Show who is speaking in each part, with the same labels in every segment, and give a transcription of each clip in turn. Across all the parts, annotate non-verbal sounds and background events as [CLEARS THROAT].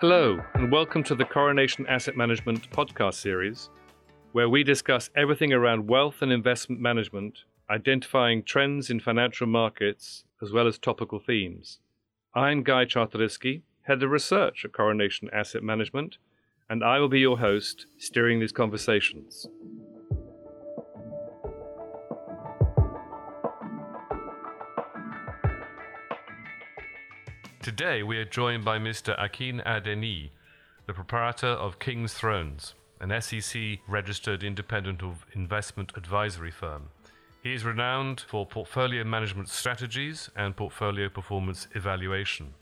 Speaker 1: Hello, and welcome to the Coronation Asset Management podcast series, where we discuss everything around wealth and investment management, identifying trends in financial markets, as well as topical themes. I'm Guy Czartoryski, Head of Research at Coronation Asset Management, and I will be your host, steering these conversations. Today we are joined by Mr. Akin Adeniyi, the proprietor of King's Thrones, an SEC registered independent investment advisory firm. He is renowned for portfolio management strategies and portfolio performance evaluation.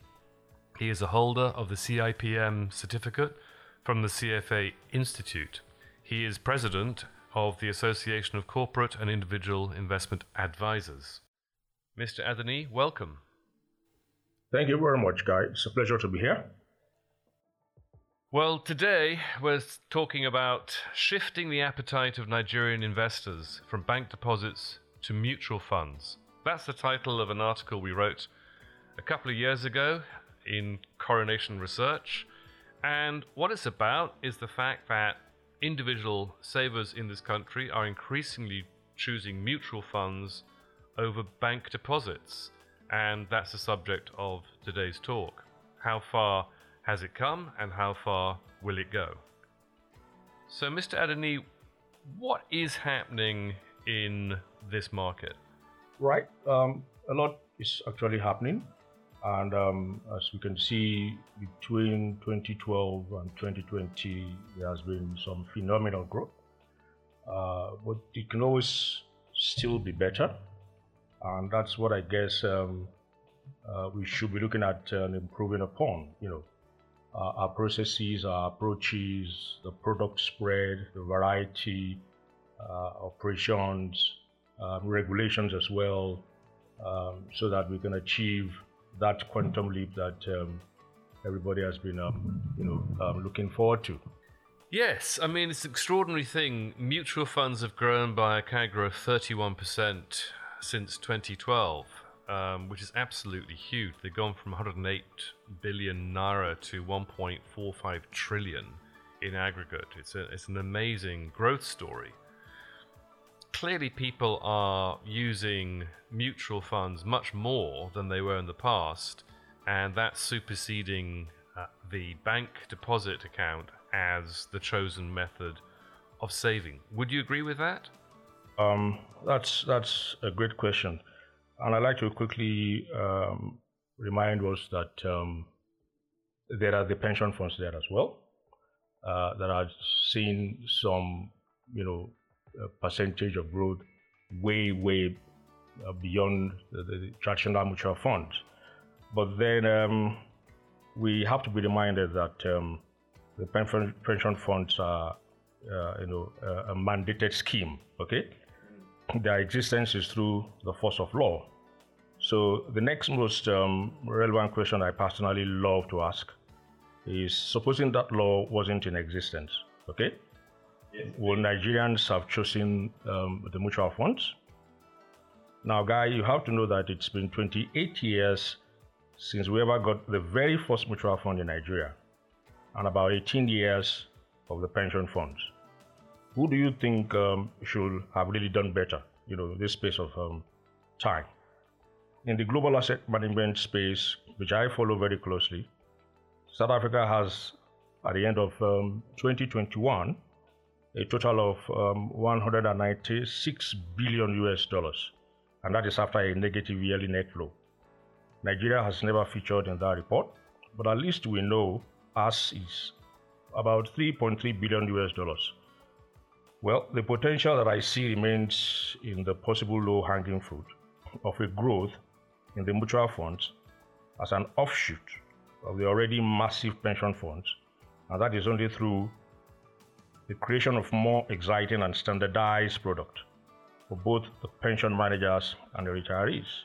Speaker 1: He is a holder of the CIPM certificate from the CFA Institute. He is president of the Association of Corporate and Individual Investment Advisors. Mr. Adeniyi, welcome.
Speaker 2: Thank you very much, Guy. It's a pleasure to be here.
Speaker 1: Well, today we're talking about shifting the appetite of Nigerian investors from bank deposits to mutual funds. That's the title of an article we wrote a couple of years ago in Coronation Research. And what it's about is the fact that individual savers in this country are increasingly choosing mutual funds over bank deposits and that's the subject of today's talk. How far has it come, and how far will it go? So, Mr. Adeniyi, what is happening in this market?
Speaker 2: Right. Um, a lot is actually happening. And um, as we can see, between 2012 and 2020, there has been some phenomenal growth. Uh, but it can always still be better and that's what I guess um, uh, we should be looking at and improving upon. You know, uh, our processes, our approaches, the product spread, the variety, uh, operations, um, regulations as well, um, so that we can achieve that quantum leap that um, everybody has been, um, you know, um, looking forward to.
Speaker 1: Yes, I mean it's an extraordinary thing. Mutual funds have grown by a CAGR of 31% since 2012, um, which is absolutely huge. They've gone from 108 billion naira to 1.45 trillion in aggregate. It's, a, it's an amazing growth story. Clearly, people are using mutual funds much more than they were in the past, and that's superseding uh, the bank deposit account as the chosen method of saving. Would you agree with that?
Speaker 2: Um, that's that's a great question, and I'd like to quickly um, remind us that um, there are the pension funds there as well uh, that are seeing some, you know, percentage of growth way way uh, beyond the, the, traditional mutual funds. But then um, we have to be reminded that um, the pension pension funds are, uh, you know, a mandated scheme. Okay their existence is through the force of law. So the next most um, relevant question I personally love to ask is supposing that law wasn't in existence, okay? Yes. Will Nigerians have chosen um, the mutual funds? Now, Guy, you have to know that it's been 28 years since we ever got the very first mutual fund in Nigeria, and about 18 years of the pension funds who do you think um, should have really done better, you know, this space of um, time? In the global asset management space, which I follow very closely, South Africa has, at the end of um, 2021, a total of um, 196 billion US dollars, and that is after a negative yearly net flow. Nigeria has never featured in that report, but at least we know us is about 3.3 billion US dollars well, the potential that I see remains in the possible low hanging fruit of a growth in the mutual funds as an offshoot of the already massive pension funds, and that is only through the creation of more exciting and standardized product for both the pension managers and the retirees.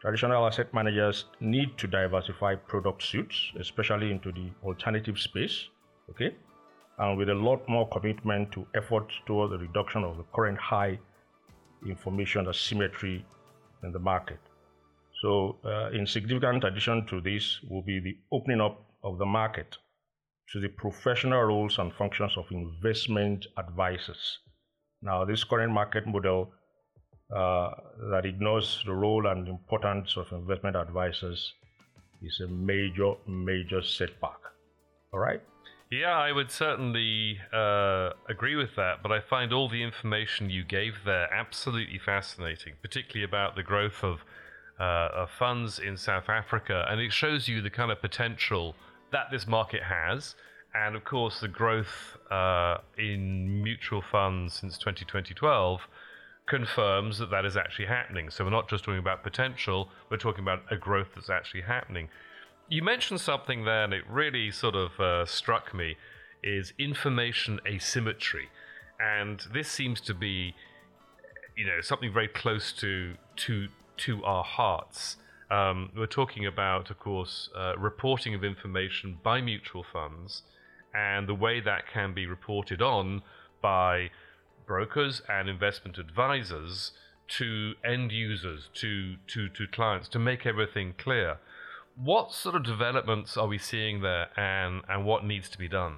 Speaker 2: Traditional asset managers need to diversify product suites, especially into the alternative space, okay? And with a lot more commitment to effort towards the reduction of the current high information asymmetry in the market. So, uh, in significant addition to this will be the opening up of the market to the professional roles and functions of investment advisors. Now, this current market model uh, that ignores the role and importance of investment advisors is a major, major setback. All right?
Speaker 1: Yeah, I would certainly uh, agree with that, but I find all the information you gave there absolutely fascinating, particularly about the growth of, uh, of funds in South Africa, and it shows you the kind of potential that this market has, and of course the growth uh, in mutual funds since 2012 confirms that that is actually happening. So we're not just talking about potential, we're talking about a growth that's actually happening you mentioned something there, and it really sort of uh, struck me, is information asymmetry, and this seems to be, you know, something very close to to to our hearts. Um, we're talking about, of course, uh, reporting of information by mutual funds, and the way that can be reported on by brokers and investment advisors to end users, to to to clients, to make everything clear what sort of developments are we seeing there and, and what needs to be done?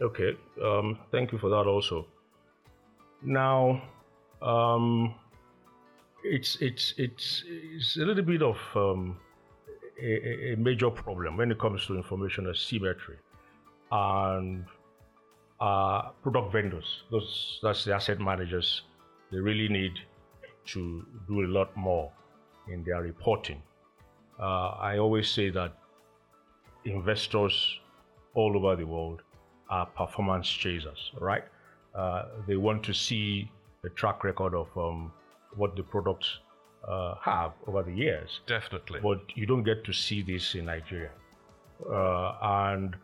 Speaker 2: Okay, um, thank you for that also. Now, um, it's, it's, it's, it's a little bit of um, a, a, major problem when it comes to information asymmetry. And uh, product vendors, those, that's the asset managers, they really need to do a lot more in their reporting uh, I always say that investors all over the world are performance chasers, right? Uh, they want to see the track record of um, what the products uh, have over the years.
Speaker 1: Definitely.
Speaker 2: But you don't get to see this in Nigeria. Uh, and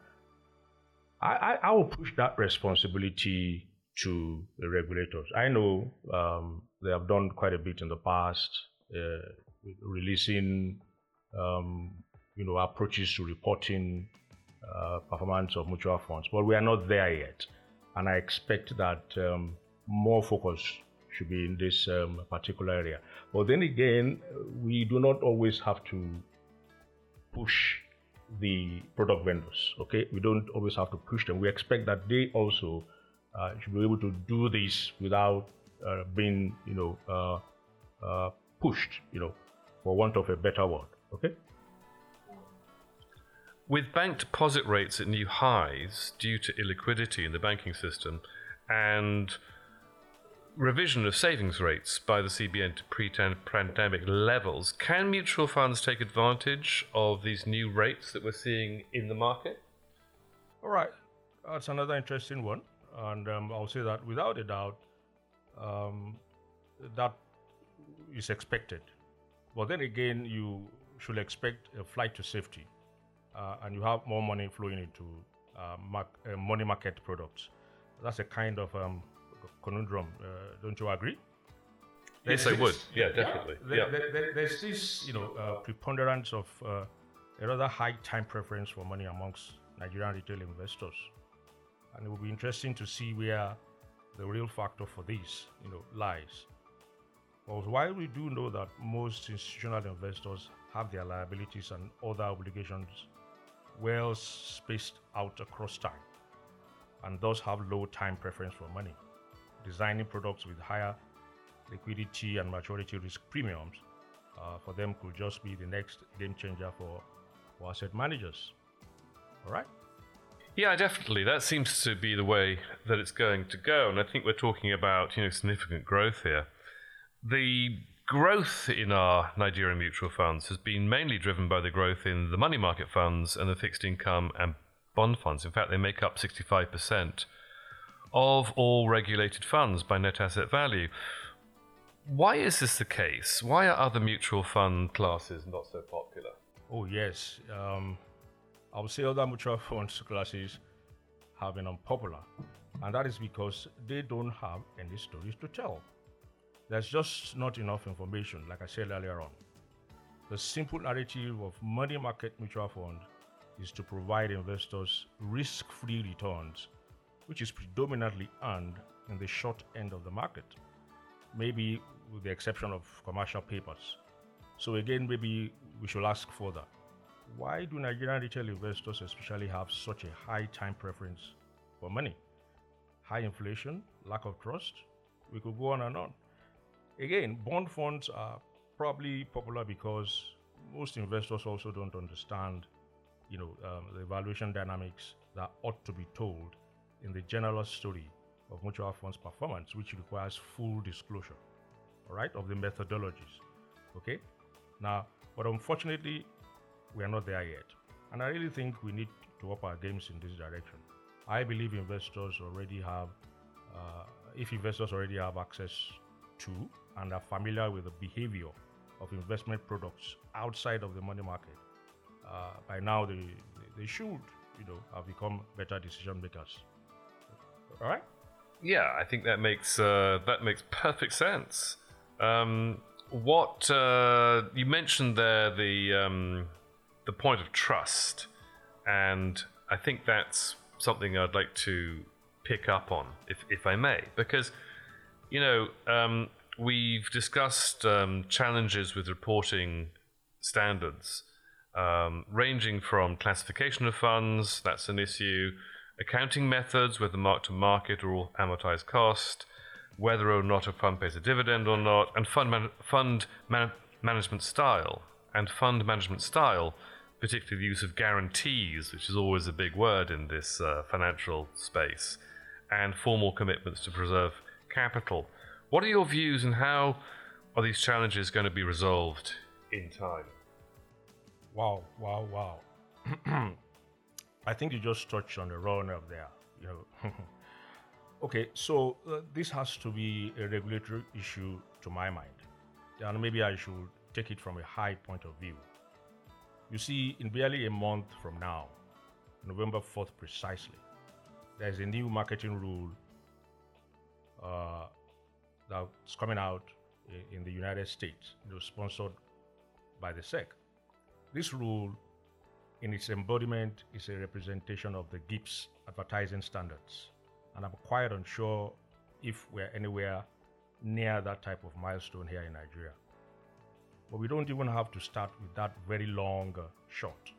Speaker 2: I, I, I, will push that responsibility to the regulators. I know um, they have done quite a bit in the past, uh, releasing um, you know, approaches to reporting uh, performance of mutual funds, but we are not there yet. And I expect that um, more focus should be in this um, particular area. But then again, we do not always have to push the product vendors. Okay, we don't always have to push them. We expect that they also uh, should be able to do this without uh, being, you know, uh, uh pushed. You know, for want of a better word. Okay.
Speaker 1: With bank deposit rates at new highs due to illiquidity in the banking system and revision of savings rates by the CBN to pre pandemic levels, can mutual funds take advantage of these new rates that we're seeing in the market?
Speaker 2: All right. That's another interesting one. And um, I'll say that without a doubt, um, that is expected. But then again, you should expect a flight to safety, uh, and you have more money flowing into uh, uh, money market products. That's a kind of um, conundrum. Uh, don't you agree?
Speaker 1: There's yes, I would. Yeah, definitely.
Speaker 2: Yeah, there, there, there, there's this, you know, uh, preponderance of uh, a rather high time preference for money amongst Nigerian retail investors, and it will be interesting to see where the real factor for this, you know, lies. But while we do know that most institutional investors have their liabilities and other obligations well spaced out across time and thus have low time preference for money. Designing products with higher liquidity and maturity risk premiums uh, for them could just be the next game changer for, for asset managers. All right?
Speaker 1: Yeah, definitely. That seems to be the way that it's going to go. And I think we're talking about you know significant growth here. The growth in our Nigerian mutual funds has been mainly driven by the growth in the money market funds and the fixed income and bond funds. In fact, they make up 65% of all regulated funds by net asset value. Why is this the case? Why are other mutual fund classes not so popular?
Speaker 2: Oh, yes. Um, I would say other mutual fund classes have been unpopular, and that is because they don't have any stories to tell. There's just not enough information, like I said earlier on. The simple narrative of money market mutual fund is to provide investors risk free returns, which is predominantly earned in the short end of the market, maybe with the exception of commercial papers. So, again, maybe we should ask further why do Nigerian retail investors especially have such a high time preference for money? High inflation, lack of trust, we could go on and on. Again, bond funds are probably popular because most investors also don't understand, you know, um, the valuation dynamics that ought to be told in the general story of mutual funds performance, which requires full disclosure, all right, of the methodologies. Okay? Now, but unfortunately, we are not there yet. And I really think we need to up our games in this direction. I believe investors already have, uh, if investors already have access to and are familiar with the behavior of investment products outside of the money market, uh, by now they, they should, you know, have become better decision makers. All right.
Speaker 1: Yeah, I think that makes uh, that makes perfect sense. Um, what uh, you mentioned there, the um, the point of trust, and I think that's something I'd like to pick up on, if if I may, because you know um, we've discussed um, challenges with reporting standards, um, ranging from classification of funds, that's an issue, accounting methods, whether mark to market or amortized cost, whether or not a fund pays a dividend or not, and fund, man- fund man- management style. And fund management style, particularly the use of guarantees, which is always a big word in this uh, financial space, and formal commitments to preserve capital. What are your views and how are these challenges going to be resolved in time?
Speaker 2: Wow, wow, wow. [CLEARS THROAT] I think you just touched on the raw nerve there. You know. [LAUGHS] okay, so uh, this has to be a regulatory issue to my mind, and maybe I should take it from a high point of view. You see, in barely a month from now, November 4th precisely, there's a new marketing rule uh, that's coming out in the United States, it was sponsored by the SEC. This rule, in its embodiment, is a representation of the GIPS advertising standards. And I'm quite unsure if we're anywhere near that type of milestone here in Nigeria. But we don't even have to start with that very long uh, shot.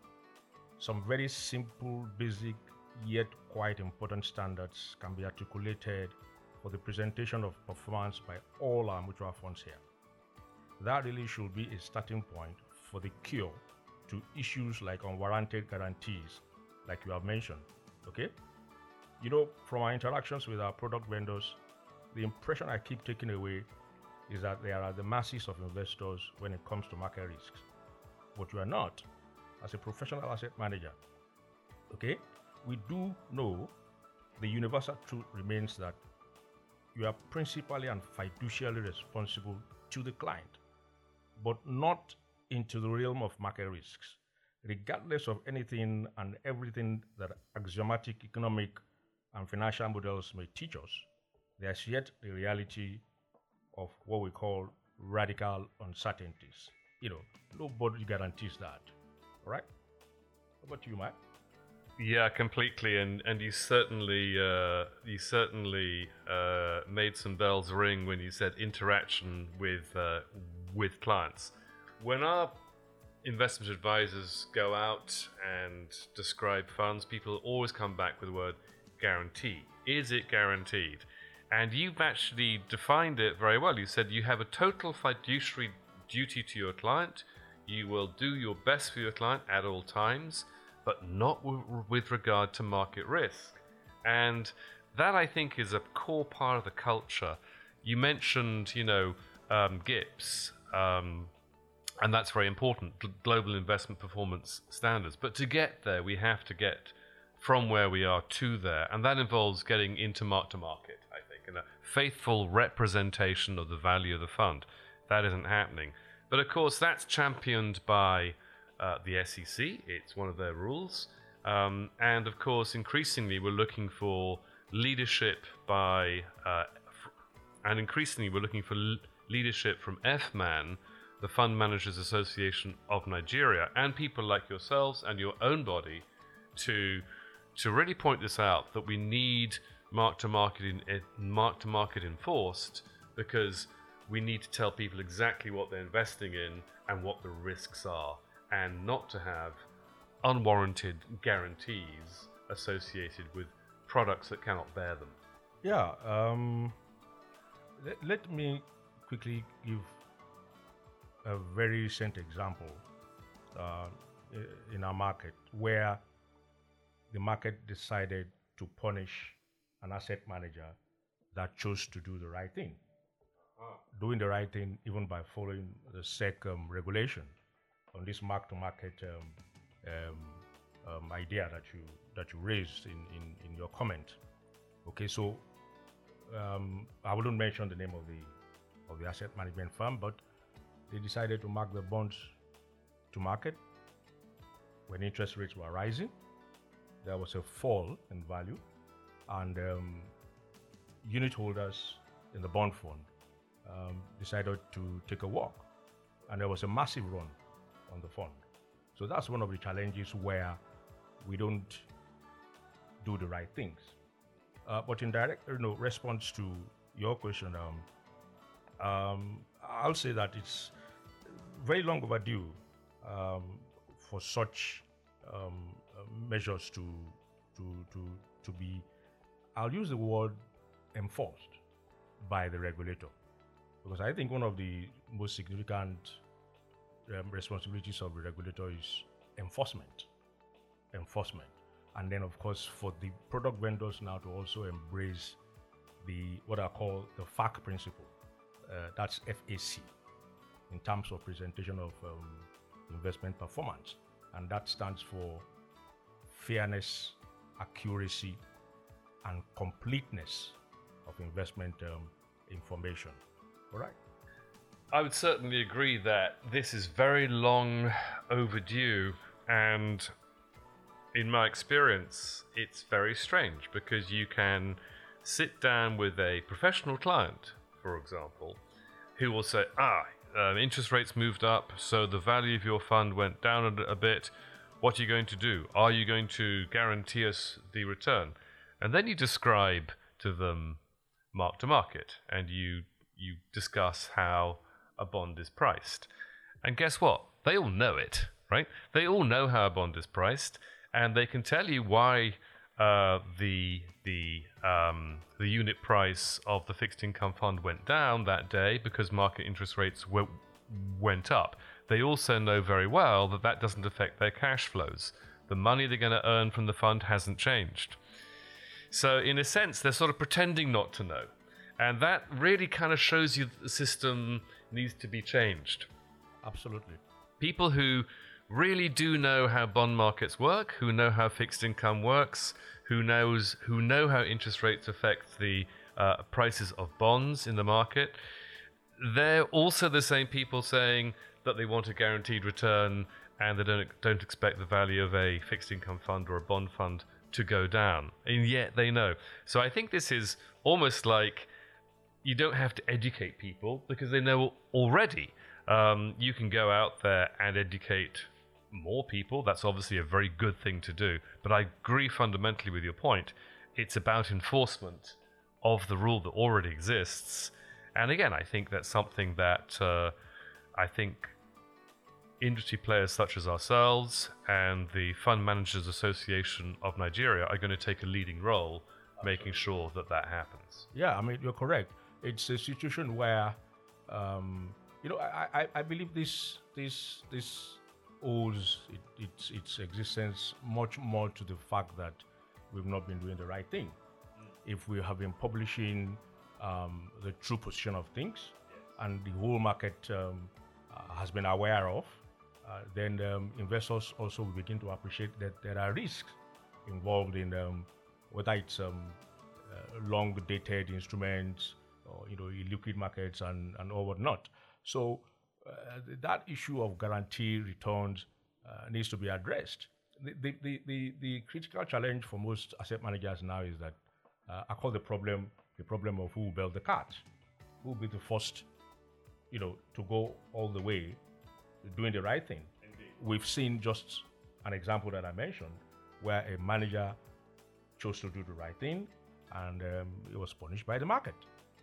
Speaker 2: Some very simple, basic, yet quite important standards can be articulated for the presentation of performance by all our mutual funds here. That really should be a starting point for the cure to issues like unwarranted guarantees, like you have mentioned. Okay? You know, from our interactions with our product vendors, the impression I keep taking away is that there are the masses of investors when it comes to market risks. But you are not, as a professional asset manager. Okay? We do know the universal truth remains that you are principally and fiduciarily responsible to the client, but not into the realm of market risks. Regardless of anything and everything that axiomatic economic and financial models may teach us, there's yet the reality of what we call radical uncertainties. You know, nobody guarantees that. All right? How about you, Matt?
Speaker 1: Yeah, completely, and and you certainly uh, you certainly uh, made some bells ring when you said interaction with uh, with clients. When our investment advisors go out and describe funds, people always come back with the word guarantee. Is it guaranteed? And you've actually defined it very well. You said you have a total fiduciary duty to your client. You will do your best for your client at all times but not w- with regard to market risk. And that I think is a core part of the culture. You mentioned, you know, um, GIPS, um, and that's very important, global investment performance standards. But to get there, we have to get from where we are to there, and that involves getting into mark to market, I think, and a faithful representation of the value of the fund. That isn't happening. But of course, that's championed by uh, the SEC. It's one of their rules. Um, and of course, increasingly, we're looking for leadership by, uh, and increasingly, we're looking for l- leadership from FMAN, the Fund Managers Association of Nigeria, and people like yourselves and your own body to to really point this out that we need mark to market in, mark to market enforced because we need to tell people exactly what they're investing in and what the risks are and not to have unwarranted guarantees associated with products that cannot bear them?
Speaker 2: Yeah. Um, let, let me quickly give a very recent example uh, in our market where the market decided to punish an asset manager that chose to do the right thing. Doing the right thing, even by following the SEC um, regulation on this mark to market um, um, um, idea that you that you raised in, in, in your comment. Okay, so um, I wouldn't mention the name of the of the asset management firm, but they decided to mark the bonds to market when interest rates were rising. There was a fall in value, and um, unit holders in the bond fund um, decided to take a walk, and there was a massive run on the fund. So that's one of the challenges where we don't do the right things. Uh, but in direct you know, response to your question, um, um, I'll say that it's very long overdue um, for such um, measures to, to, to, to be, I'll use the word enforced by the regulator. Because I think one of the most significant um, responsibilities of the regulator is enforcement. Enforcement. And then, of course, for the product vendors now to also embrace the what I call the FAC principle. Uh, that's FAC in terms of presentation of um, investment performance. And that stands for fairness, accuracy, and completeness of investment um, information. All right.
Speaker 1: I would certainly agree that this is very long overdue, and in my experience, it's very strange because you can sit down with a professional client, for example, who will say, Ah, um, interest rates moved up, so the value of your fund went down a, a bit. What are you going to do? Are you going to guarantee us the return? And then you describe to them mark to market, and you you discuss how a bond is priced. And guess what? They all know it, right? They all know how a bond is priced, and they can tell you why uh, the the um, the unit price of the fixed income fund went down that day because market interest rates w- went up. They also know very well that that doesn't affect their cash flows. The money they're going to earn from the fund hasn't changed. So, in a sense, they're sort of pretending not to know. And that really kind of shows you the system needs to be changed.
Speaker 2: Absolutely.
Speaker 1: People who really do know how bond markets work, who know how fixed income works, who knows who know how interest rates affect the uh, prices of bonds in the market. They're also the same people saying that they want a guaranteed return and they don't don't expect the value of a fixed income fund or a bond fund to go down, and yet they know. So I think this is almost like you don't have to educate people because they know already. Um, you can go out there and educate more people. That's obviously a very good thing to do. But I agree fundamentally with your point. It's about enforcement of the rule that already exists. And again, I think that's something that uh, I think industry players such as ourselves and the Fund Managers Association of Nigeria are going to take a leading role making sure that that happens.
Speaker 2: Yeah, I mean, you're correct. It's a situation where, um, you know, I, I, I believe this, this, this owes it, its, its existence much more to the fact that we've not been doing the right thing. Mm. If we have been publishing um, the true position of things yes. and the whole market um, uh, has been aware of, uh, then um, investors also begin to appreciate that there are risks involved in um, whether it's um, uh, long dated instruments you know illiquid markets and, and all whatnot. So uh, that issue of guarantee returns uh, needs to be addressed. The, the, the, the, critical challenge for most asset managers now is that uh, I call the problem the problem of who will build the cart, who will be the first, you know, to go all the way doing the right thing. Indeed. We've seen just an example that I mentioned where a manager chose to do the right thing and um, it was punished by the market.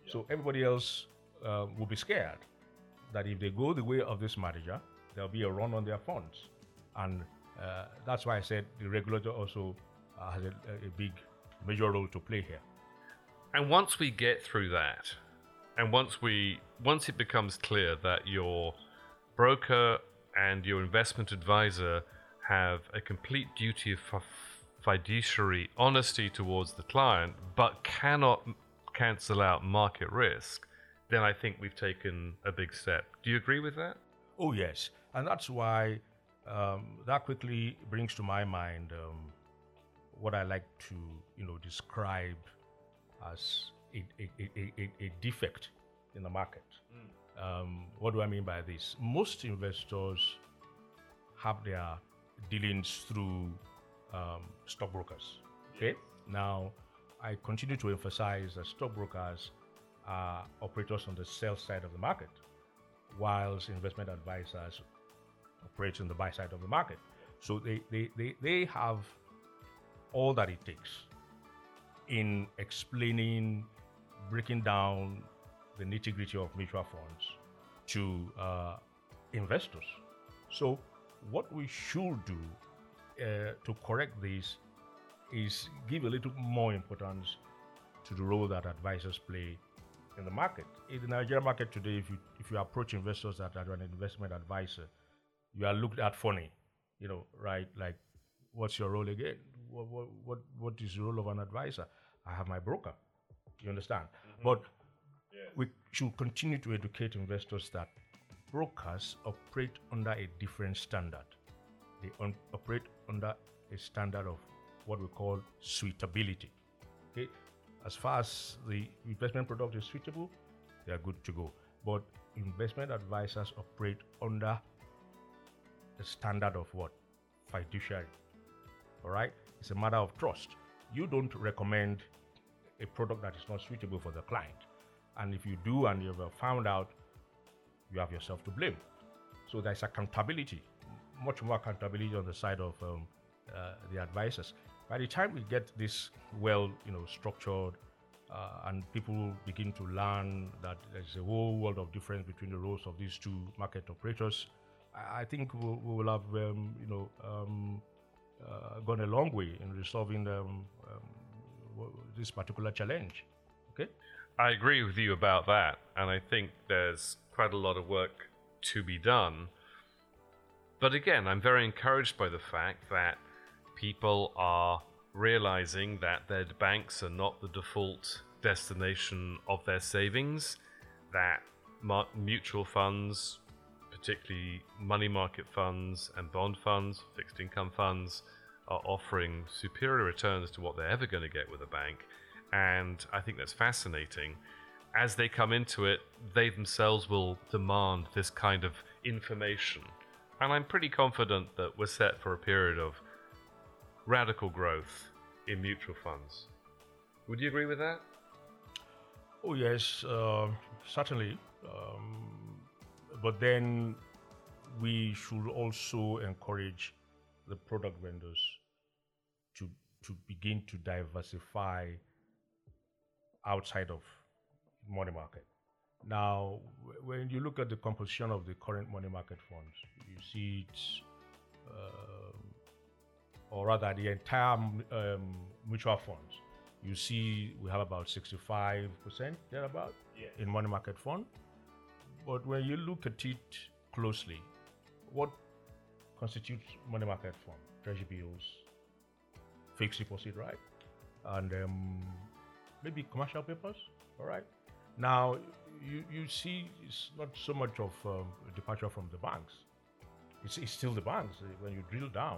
Speaker 2: Yeah. So everybody else uh, will be scared that if they go the way of this manager, there'll be a run on their funds. And Uh, that's why I said the regulator also uh, has a, a big, major role to play here.
Speaker 1: And once we get through that, and once we once it becomes clear that your broker and your investment advisor have a complete duty of fiduciary honesty towards the client, but cannot cancel out market risk, then I think we've taken a big step. Do you agree with that?
Speaker 2: Oh yes, and that's why um, that quickly brings to my mind um, what I like to you know describe as a, a, a, a defect in the market. Mm. Um, what do I mean by this? Most investors have their dealings through um, stockbrokers. Okay. Yes. Now, I continue to emphasize that stockbrokers are operators on the sell side of the market, whilst investment advisors operate on the buy side of the market. So they, they, they, they have all that it takes in explaining, breaking down the nitty gritty of mutual funds to uh, investors. So, what we should do uh, to correct this is give a little more importance to the role that advisors play in the market. In the Nigerian market today, if you if you approach investors that are an investment advisor, you are looked at funny, you know, right? Like, what's your role again? What what what, what is the role of an advisor? I have my broker. You understand? Mm-hmm. But we should continue to educate investors that brokers operate under a different standard. They un- operate under a standard of what we call suitability. Okay, as far as the investment product is suitable, they are good to go. But investment advisors operate under the standard of what fiduciary. All right, it's a matter of trust. You don't recommend a product that is not suitable for the client. And if you do and you've found out, you have yourself to blame. So there's accountability, much more accountability on the side of um, uh, the advisors. By the time we get this well, you know, structured, uh, and people begin to learn that there's a whole world of difference between the roles of these two market operators, I, think we'll, we will have, um, you know, um, uh, gone a long way in resolving um, um, this particular challenge. Okay.
Speaker 1: I agree with you about that, and I think there's quite a lot of work to be done. But again, I'm very encouraged by the fact that people are realizing that their banks are not the default destination of their savings, that mutual funds, particularly money market funds and bond funds, fixed income funds, are offering superior returns to what they're ever going to get with a bank and I think that's fascinating. As they come into it, they themselves will demand this kind of information. And I'm pretty confident that we're set for a period of radical growth in mutual funds. Would you agree with that?
Speaker 2: Oh, yes, uh, certainly. Um, but then we should also encourage the product vendors to, to begin to diversify outside of money market. Now, when you look at the composition of the current money market funds, you see it's, uh, or rather, the entire um, mutual funds. You see, we have about 65% thereabout yeah. in money market fund. But when you look at it closely, what constitutes money market fund? Treasury bills, fixed deposit, right? And um, maybe commercial papers. All right. Now, you, you see, it's not so much of um, a departure from the banks. It's, it's still the banks uh, when you drill down.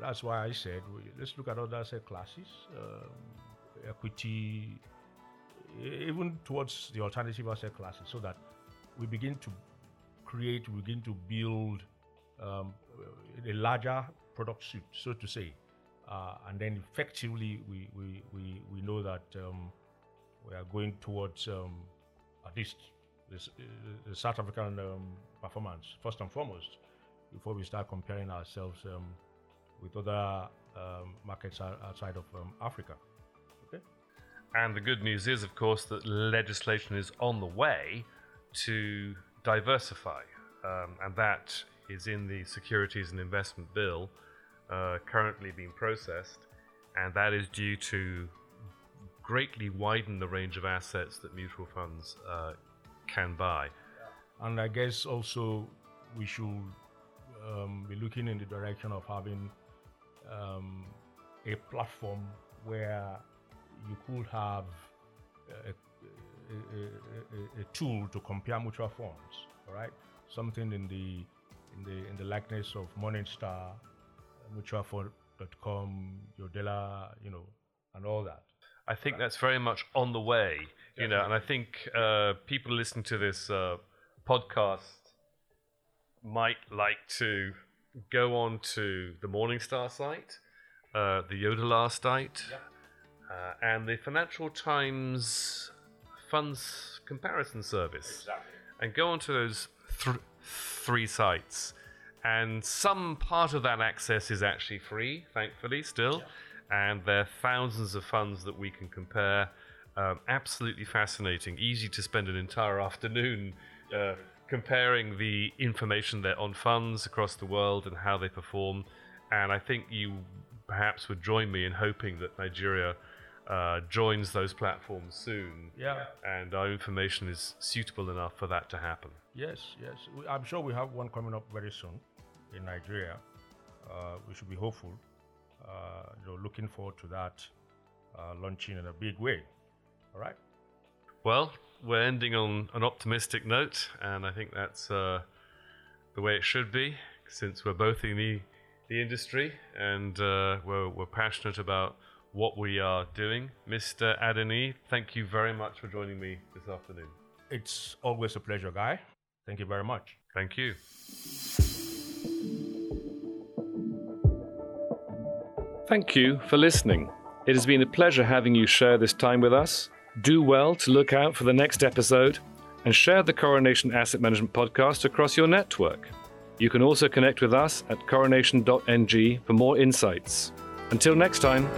Speaker 2: That's why I said let's look at other asset classes, um, equity, even towards the alternative asset classes, so that we begin to create, we begin to build um, a larger product suite, so to say, uh, and then effectively we, we, we, we know that um, we are going towards um, at least this, uh, the South African um, performance. First and foremost before we start comparing ourselves um, with other um, markets outside of um, Africa. Okay.
Speaker 1: And the good news is, of course, that legislation is on the way to diversify, and that is in the Securities and Investment Bill uh, currently being processed, and that is due to greatly widen the range of assets that mutual funds uh, can buy.
Speaker 2: And I guess also we should um, be looking in the direction of having um, a platform where you could have a, a, a, a, tool to compare mutual funds, all right? Something in the in the in the likeness of Morningstar, mutualfund.com, Yodela, you know, and all that.
Speaker 1: I think right. that's very much on the way, you know, and I think uh, people listening to this uh, podcast might like to go on to the Morningstar site, uh, the Yodela site, yep. uh, and the Financial Times Funds Comparison Service.
Speaker 2: Exactly.
Speaker 1: And go onto those th- three sites. And some part of that access is actually free, thankfully, still. And there are thousands of funds that we can compare. Um, absolutely fascinating. Easy to spend an entire afternoon uh, comparing the information there on funds across the world and how they perform. And I think you perhaps would join me in hoping that Nigeria uh, joins those platforms soon.
Speaker 2: Yeah.
Speaker 1: And our information is suitable enough for that to happen.
Speaker 2: Yes, yes. I'm sure we have one coming up very soon in Nigeria. Uh, we should be hopeful. Uh, you know, looking forward to that uh, launching in a big way. All right.
Speaker 1: Well, we're ending on an optimistic note, and I think that's uh, the way it should be, since we're both in the, the industry and uh, we're, we're passionate about what we are doing. Mr. Adeniyi, thank you very much for joining me this afternoon.
Speaker 2: It's always a pleasure, Guy. Thank you very much.
Speaker 1: Thank you. Thank you for listening. It has been a pleasure having you share this time with us. Do well to look out for the next episode and share the Coronation Asset Management podcast across your network. You can also connect with us at coronation.ng for more insights. Until next time.